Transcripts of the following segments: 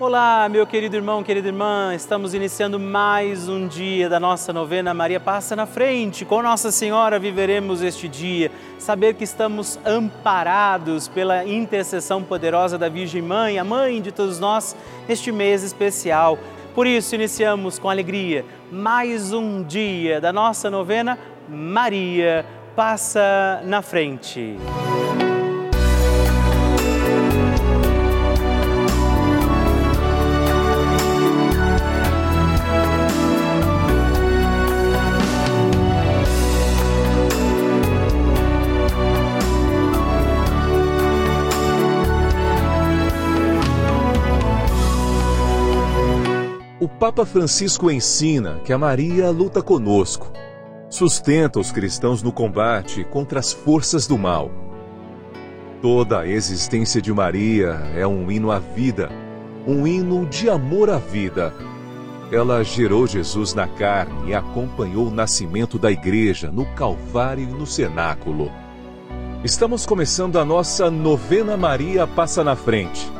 Olá, meu querido irmão, querida irmã, estamos iniciando mais um dia da nossa novena Maria Passa na Frente. Com Nossa Senhora viveremos este dia, saber que estamos amparados pela intercessão poderosa da Virgem Mãe, a mãe de todos nós, neste mês especial. Por isso, iniciamos com alegria mais um dia da nossa novena Maria Passa na Frente. Papa Francisco ensina que a Maria luta conosco, sustenta os cristãos no combate contra as forças do mal. Toda a existência de Maria é um hino à vida, um hino de amor à vida. Ela gerou Jesus na carne e acompanhou o nascimento da igreja no Calvário e no cenáculo. Estamos começando a nossa novena Maria Passa na Frente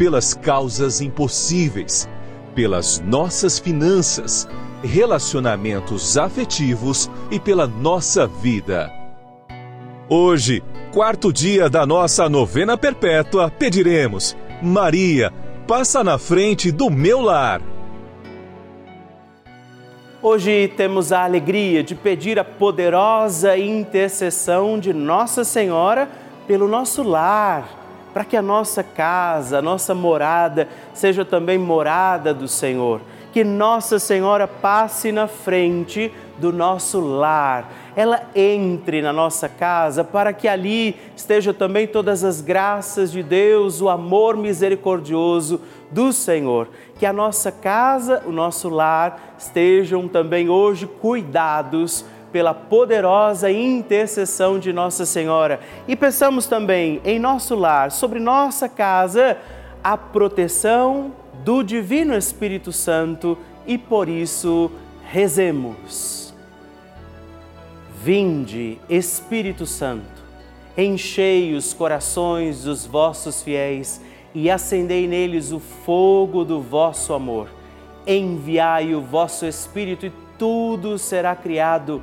pelas causas impossíveis, pelas nossas finanças, relacionamentos afetivos e pela nossa vida. Hoje, quarto dia da nossa novena perpétua, pediremos: Maria, passa na frente do meu lar. Hoje temos a alegria de pedir a poderosa intercessão de Nossa Senhora pelo nosso lar para que a nossa casa, a nossa morada, seja também morada do Senhor. Que Nossa Senhora passe na frente do nosso lar, ela entre na nossa casa para que ali esteja também todas as graças de Deus, o amor misericordioso do Senhor. Que a nossa casa, o nosso lar estejam também hoje cuidados pela poderosa intercessão de Nossa Senhora. E peçamos também em nosso lar, sobre nossa casa, a proteção do Divino Espírito Santo e por isso rezemos. Vinde, Espírito Santo, enchei os corações dos vossos fiéis e acendei neles o fogo do vosso amor. Enviai o vosso Espírito e tudo será criado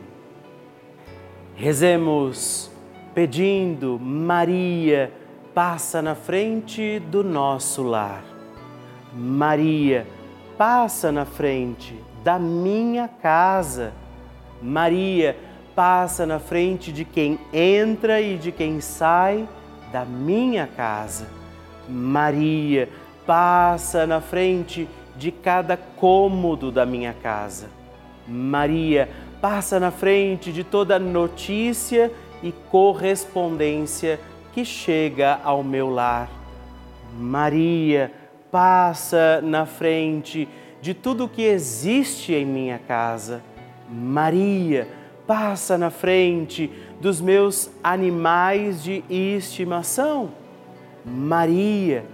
Rezemos pedindo, Maria, passa na frente do nosso lar. Maria, passa na frente da minha casa. Maria, passa na frente de quem entra e de quem sai da minha casa. Maria, passa na frente de cada cômodo da minha casa. Maria, passa na frente de toda notícia e correspondência que chega ao meu lar. Maria passa na frente de tudo que existe em minha casa. Maria passa na frente dos meus animais de estimação. Maria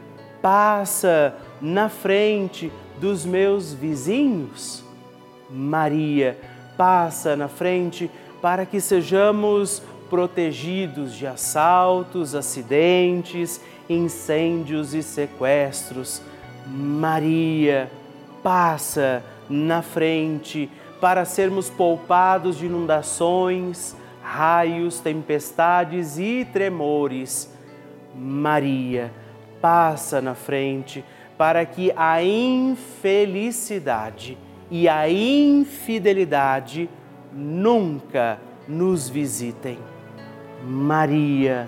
passa na frente dos meus vizinhos. Maria passa na frente para que sejamos protegidos de assaltos, acidentes, incêndios e sequestros. Maria passa na frente para sermos poupados de inundações, raios, tempestades e tremores. Maria passa na frente para que a infelicidade e a infidelidade nunca nos visitem. Maria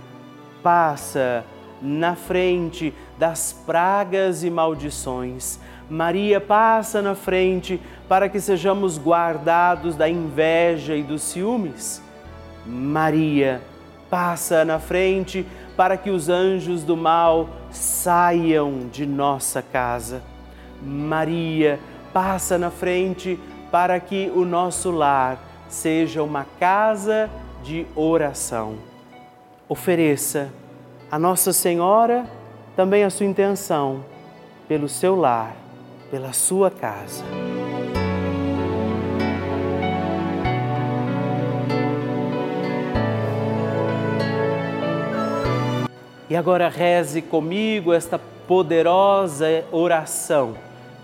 passa na frente das pragas e maldições. Maria passa na frente para que sejamos guardados da inveja e dos ciúmes. Maria passa na frente para que os anjos do mal saiam de nossa casa. Maria passa na frente para que o nosso lar seja uma casa de oração. Ofereça a Nossa Senhora também a sua intenção pelo seu lar, pela sua casa. E agora reze comigo esta poderosa oração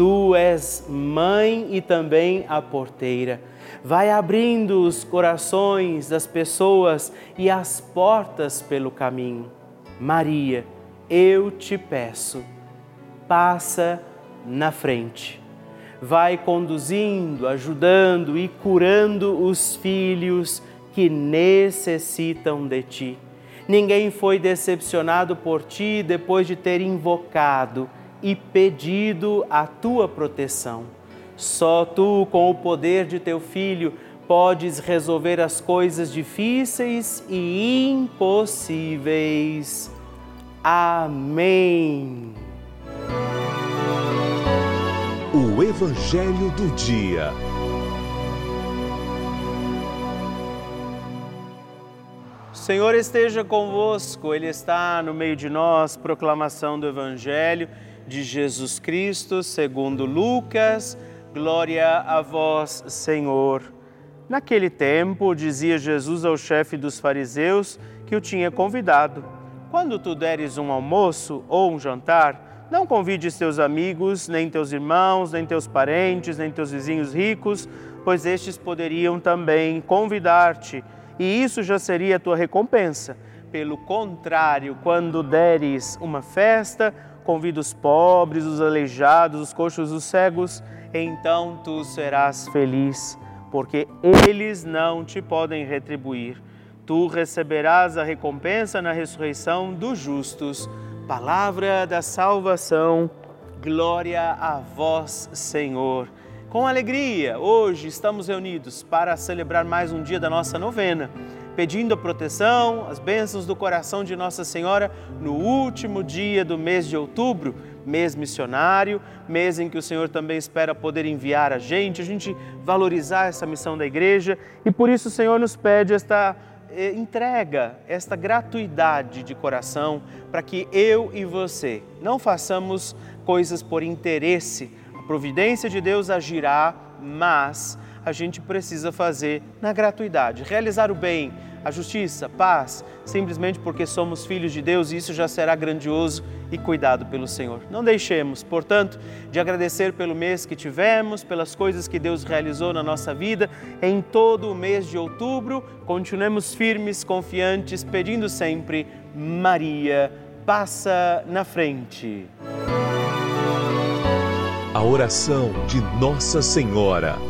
tu és mãe e também a porteira. Vai abrindo os corações das pessoas e as portas pelo caminho. Maria, eu te peço, passa na frente. Vai conduzindo, ajudando e curando os filhos que necessitam de ti Ninguém foi decepcionado por ti depois de ter invocado e pedido a tua proteção. Só tu, com o poder de teu filho, podes resolver as coisas difíceis e impossíveis. Amém. O Evangelho do Dia. Senhor esteja convosco, Ele está no meio de nós. Proclamação do Evangelho de Jesus Cristo, segundo Lucas. Glória a vós, Senhor. Naquele tempo, dizia Jesus ao chefe dos fariseus que o tinha convidado: Quando tu deres um almoço ou um jantar, não convides teus amigos, nem teus irmãos, nem teus parentes, nem teus vizinhos ricos, pois estes poderiam também convidar-te e isso já seria a tua recompensa. Pelo contrário, quando deres uma festa, convida os pobres, os aleijados, os coxos, os cegos, então tu serás feliz, porque eles não te podem retribuir. Tu receberás a recompensa na ressurreição dos justos. Palavra da salvação. Glória a vós, Senhor. Com alegria, hoje estamos reunidos para celebrar mais um dia da nossa novena, pedindo a proteção, as bênçãos do coração de Nossa Senhora no último dia do mês de outubro, mês missionário, mês em que o Senhor também espera poder enviar a gente, a gente valorizar essa missão da igreja. E por isso o Senhor nos pede esta eh, entrega, esta gratuidade de coração para que eu e você não façamos coisas por interesse. Providência de Deus agirá, mas a gente precisa fazer na gratuidade, realizar o bem, a justiça, paz, simplesmente porque somos filhos de Deus e isso já será grandioso e cuidado pelo Senhor. Não deixemos, portanto, de agradecer pelo mês que tivemos, pelas coisas que Deus realizou na nossa vida em todo o mês de outubro. Continuemos firmes, confiantes, pedindo sempre: Maria, passa na frente a oração de Nossa Senhora.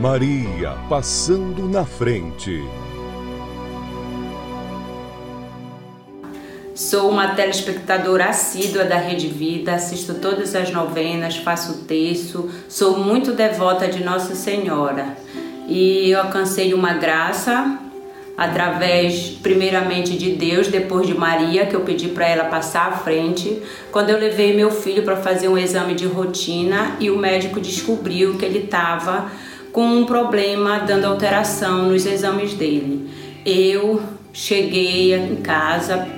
Maria passando na frente. Sou uma telespectadora assídua da Rede Vida, assisto todas as novenas, faço texto, sou muito devota de Nossa Senhora e eu alcancei uma graça através primeiramente de Deus, depois de Maria, que eu pedi para ela passar à frente, quando eu levei meu filho para fazer um exame de rotina e o médico descobriu que ele estava com um problema dando alteração nos exames dele. Eu cheguei em casa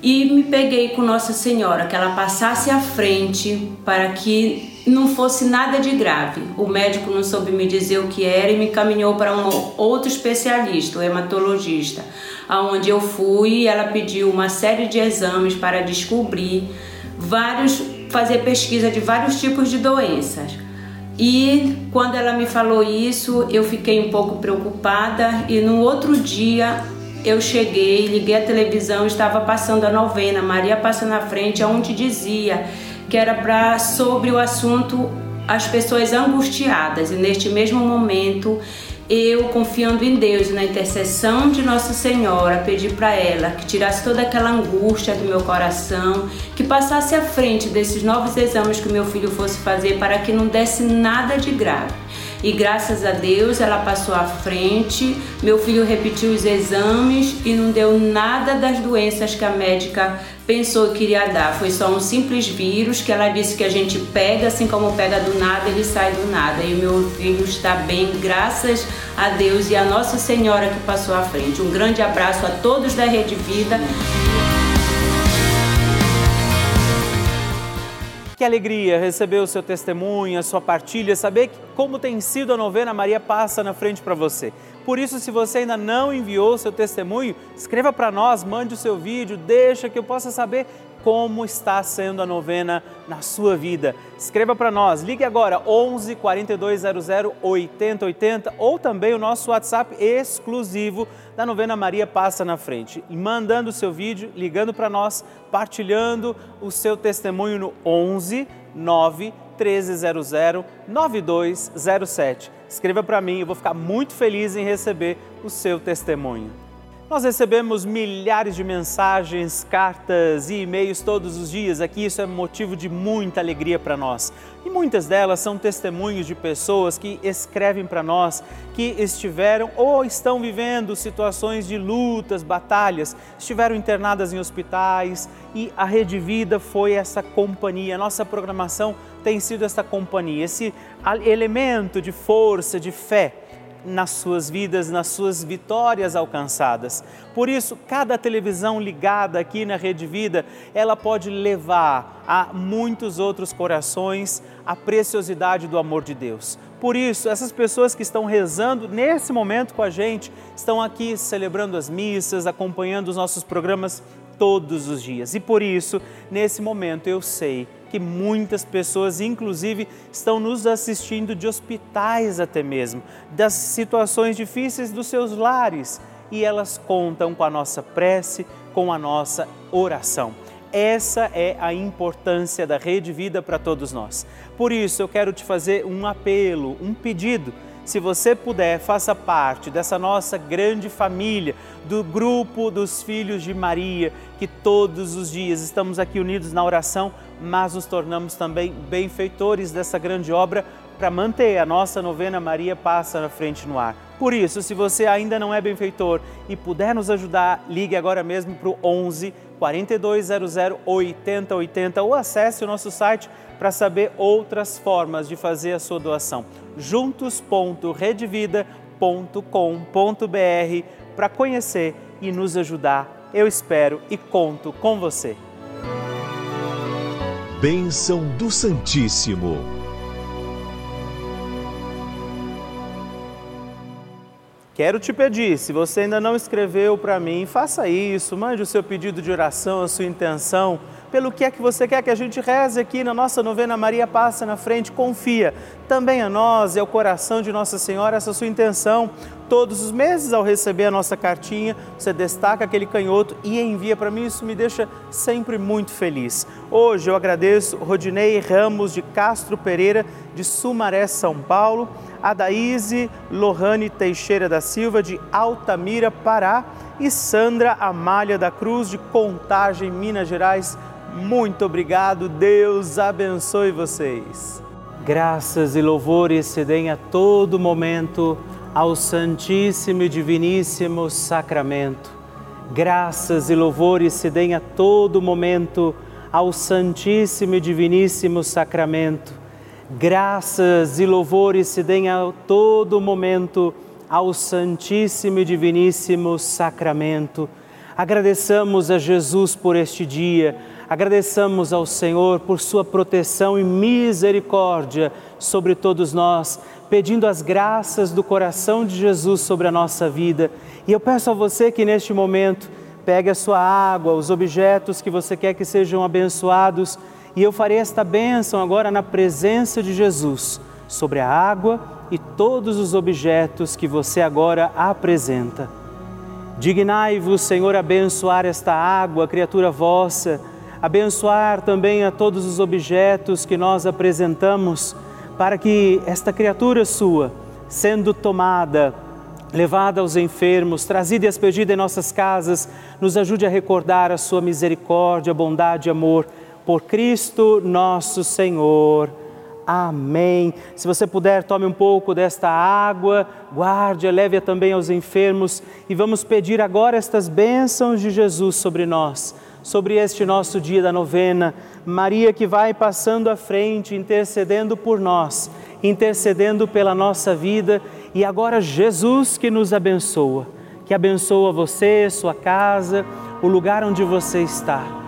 e me peguei com Nossa Senhora, que ela passasse à frente para que não fosse nada de grave. O médico não soube me dizer o que era e me encaminhou para um outro especialista, o hematologista, aonde eu fui e ela pediu uma série de exames para descobrir vários, fazer pesquisa de vários tipos de doenças. E quando ela me falou isso, eu fiquei um pouco preocupada e no outro dia eu cheguei, liguei a televisão, estava passando a novena Maria passa na frente, onde dizia que era para sobre o assunto as pessoas angustiadas. E neste mesmo momento eu, confiando em Deus e na intercessão de Nossa Senhora, pedi para ela que tirasse toda aquela angústia do meu coração, que passasse à frente desses novos exames que meu filho fosse fazer para que não desse nada de grave. E graças a Deus ela passou à frente, meu filho repetiu os exames e não deu nada das doenças que a médica pensou que iria dar. Foi só um simples vírus que ela disse que a gente pega, assim como pega do nada, ele sai do nada. E meu filho está bem, graças a Deus e a Nossa Senhora que passou à frente. Um grande abraço a todos da Rede Vida. Que alegria receber o seu testemunho, a sua partilha, saber como tem sido a novena Maria Passa na frente para você. Por isso, se você ainda não enviou o seu testemunho, escreva para nós, mande o seu vídeo, deixa que eu possa saber como está sendo a novena na sua vida. Escreva para nós, ligue agora 11 4200 8080 ou também o nosso WhatsApp exclusivo da novena Maria Passa na Frente. Mandando o seu vídeo, ligando para nós, partilhando o seu testemunho no 11 9 1300 9207. Escreva para mim, eu vou ficar muito feliz em receber o seu testemunho. Nós recebemos milhares de mensagens, cartas e e-mails todos os dias aqui, isso é motivo de muita alegria para nós. E muitas delas são testemunhos de pessoas que escrevem para nós que estiveram ou estão vivendo situações de lutas, batalhas, estiveram internadas em hospitais e a Rede Vida foi essa companhia. Nossa programação tem sido essa companhia, esse elemento de força, de fé nas suas vidas, nas suas vitórias alcançadas. Por isso, cada televisão ligada aqui na Rede Vida, ela pode levar a muitos outros corações a preciosidade do amor de Deus. Por isso, essas pessoas que estão rezando nesse momento com a gente, estão aqui celebrando as missas, acompanhando os nossos programas todos os dias. E por isso, nesse momento, eu sei que muitas pessoas, inclusive, estão nos assistindo de hospitais até mesmo, das situações difíceis dos seus lares e elas contam com a nossa prece, com a nossa oração. Essa é a importância da Rede Vida para todos nós. Por isso, eu quero te fazer um apelo, um pedido se você puder, faça parte dessa nossa grande família, do grupo dos filhos de Maria, que todos os dias estamos aqui unidos na oração, mas nos tornamos também benfeitores dessa grande obra para manter a nossa novena Maria Passa na Frente no Ar. Por isso, se você ainda não é benfeitor e puder nos ajudar, ligue agora mesmo para o 11 4200 8080 ou acesse o nosso site para saber outras formas de fazer a sua doação juntos.redvida.com.br para conhecer e nos ajudar. Eu espero e conto com você. Bênção do Santíssimo. Quero te pedir, se você ainda não escreveu para mim, faça isso, mande o seu pedido de oração, a sua intenção pelo que é que você quer que a gente reze aqui na nossa novena Maria Passa na Frente. Confia também a nós e ao coração de Nossa Senhora essa sua intenção. Todos os meses, ao receber a nossa cartinha, você destaca aquele canhoto e envia para mim. Isso me deixa sempre muito feliz. Hoje eu agradeço Rodinei Ramos de Castro Pereira, de Sumaré, São Paulo, a Daíse Lohane Teixeira da Silva, de Altamira, Pará, e Sandra Amália da Cruz, de Contagem, Minas Gerais. Muito obrigado, Deus abençoe vocês. Graças e louvores se deem a todo momento ao Santíssimo e Diviníssimo Sacramento. Graças e louvores se deem a todo momento ao Santíssimo e Diviníssimo Sacramento. Graças e louvores se deem a todo momento ao Santíssimo e Diviníssimo Sacramento. Agradeçamos a Jesus por este dia Agradeçamos ao Senhor por sua proteção e misericórdia sobre todos nós, pedindo as graças do coração de Jesus sobre a nossa vida. E eu peço a você que neste momento pegue a sua água, os objetos que você quer que sejam abençoados, e eu farei esta bênção agora na presença de Jesus sobre a água e todos os objetos que você agora apresenta. Dignai-vos, Senhor, abençoar esta água, criatura vossa abençoar também a todos os objetos que nós apresentamos, para que esta criatura sua, sendo tomada, levada aos enfermos, trazida e expedida em nossas casas, nos ajude a recordar a sua misericórdia, bondade e amor. Por Cristo nosso Senhor. Amém. Se você puder, tome um pouco desta água, guarde, leve-a também aos enfermos e vamos pedir agora estas bênçãos de Jesus sobre nós sobre este nosso dia da novena. Maria que vai passando à frente, intercedendo por nós, intercedendo pela nossa vida e agora Jesus que nos abençoa, que abençoa você, sua casa, o lugar onde você está.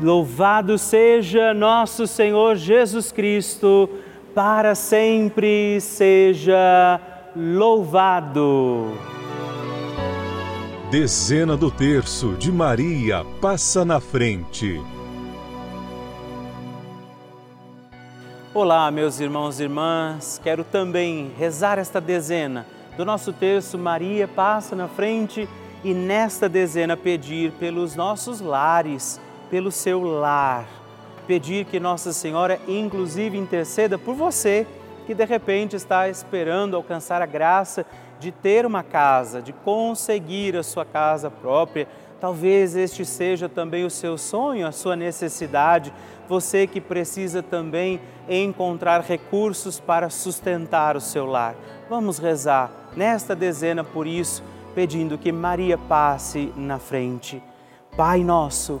Louvado seja nosso Senhor Jesus Cristo, para sempre seja louvado. Dezena do terço de Maria passa na frente. Olá, meus irmãos e irmãs, quero também rezar esta dezena do nosso terço Maria passa na frente e nesta dezena pedir pelos nossos lares, pelo seu lar. Pedir que Nossa Senhora, inclusive, interceda por você que de repente está esperando alcançar a graça de ter uma casa, de conseguir a sua casa própria. Talvez este seja também o seu sonho, a sua necessidade. Você que precisa também encontrar recursos para sustentar o seu lar. Vamos rezar nesta dezena por isso, pedindo que Maria passe na frente. Pai nosso,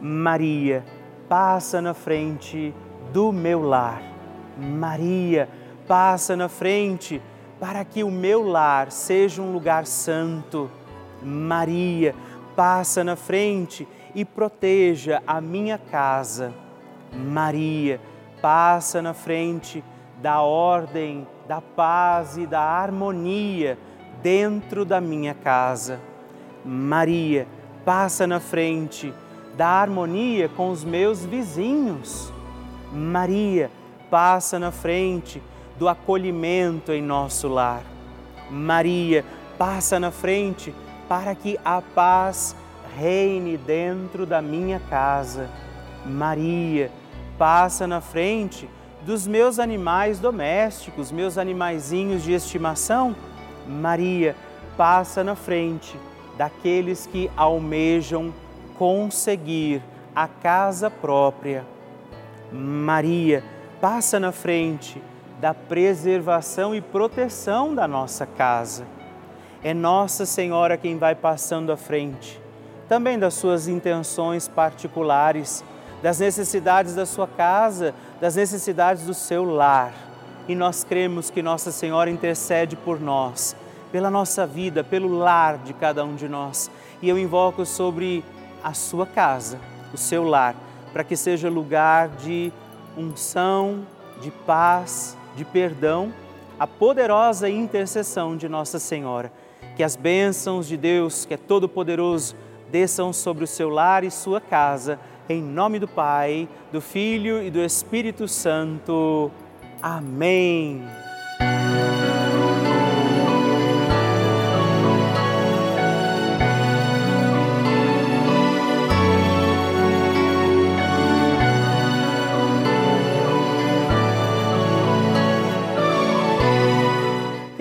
Maria, passa na frente do meu lar. Maria, passa na frente para que o meu lar seja um lugar santo. Maria, passa na frente e proteja a minha casa. Maria, passa na frente da ordem, da paz e da harmonia dentro da minha casa. Maria, passa na frente da harmonia com os meus vizinhos. Maria, passa na frente do acolhimento em nosso lar. Maria passa na frente para que a paz reine dentro da minha casa. Maria passa na frente dos meus animais domésticos, meus animaizinhos de estimação. Maria passa na frente daqueles que almejam conseguir a casa própria. Maria passa na frente da preservação e proteção da nossa casa. É Nossa Senhora quem vai passando à frente, também das suas intenções particulares, das necessidades da sua casa, das necessidades do seu lar. E nós cremos que Nossa Senhora intercede por nós, pela nossa vida, pelo lar de cada um de nós. E eu invoco sobre a sua casa, o seu lar, para que seja lugar de unção, de paz, de perdão, a poderosa intercessão de Nossa Senhora. Que as bênçãos de Deus, que é todo-poderoso, desçam sobre o seu lar e sua casa, em nome do Pai, do Filho e do Espírito Santo. Amém.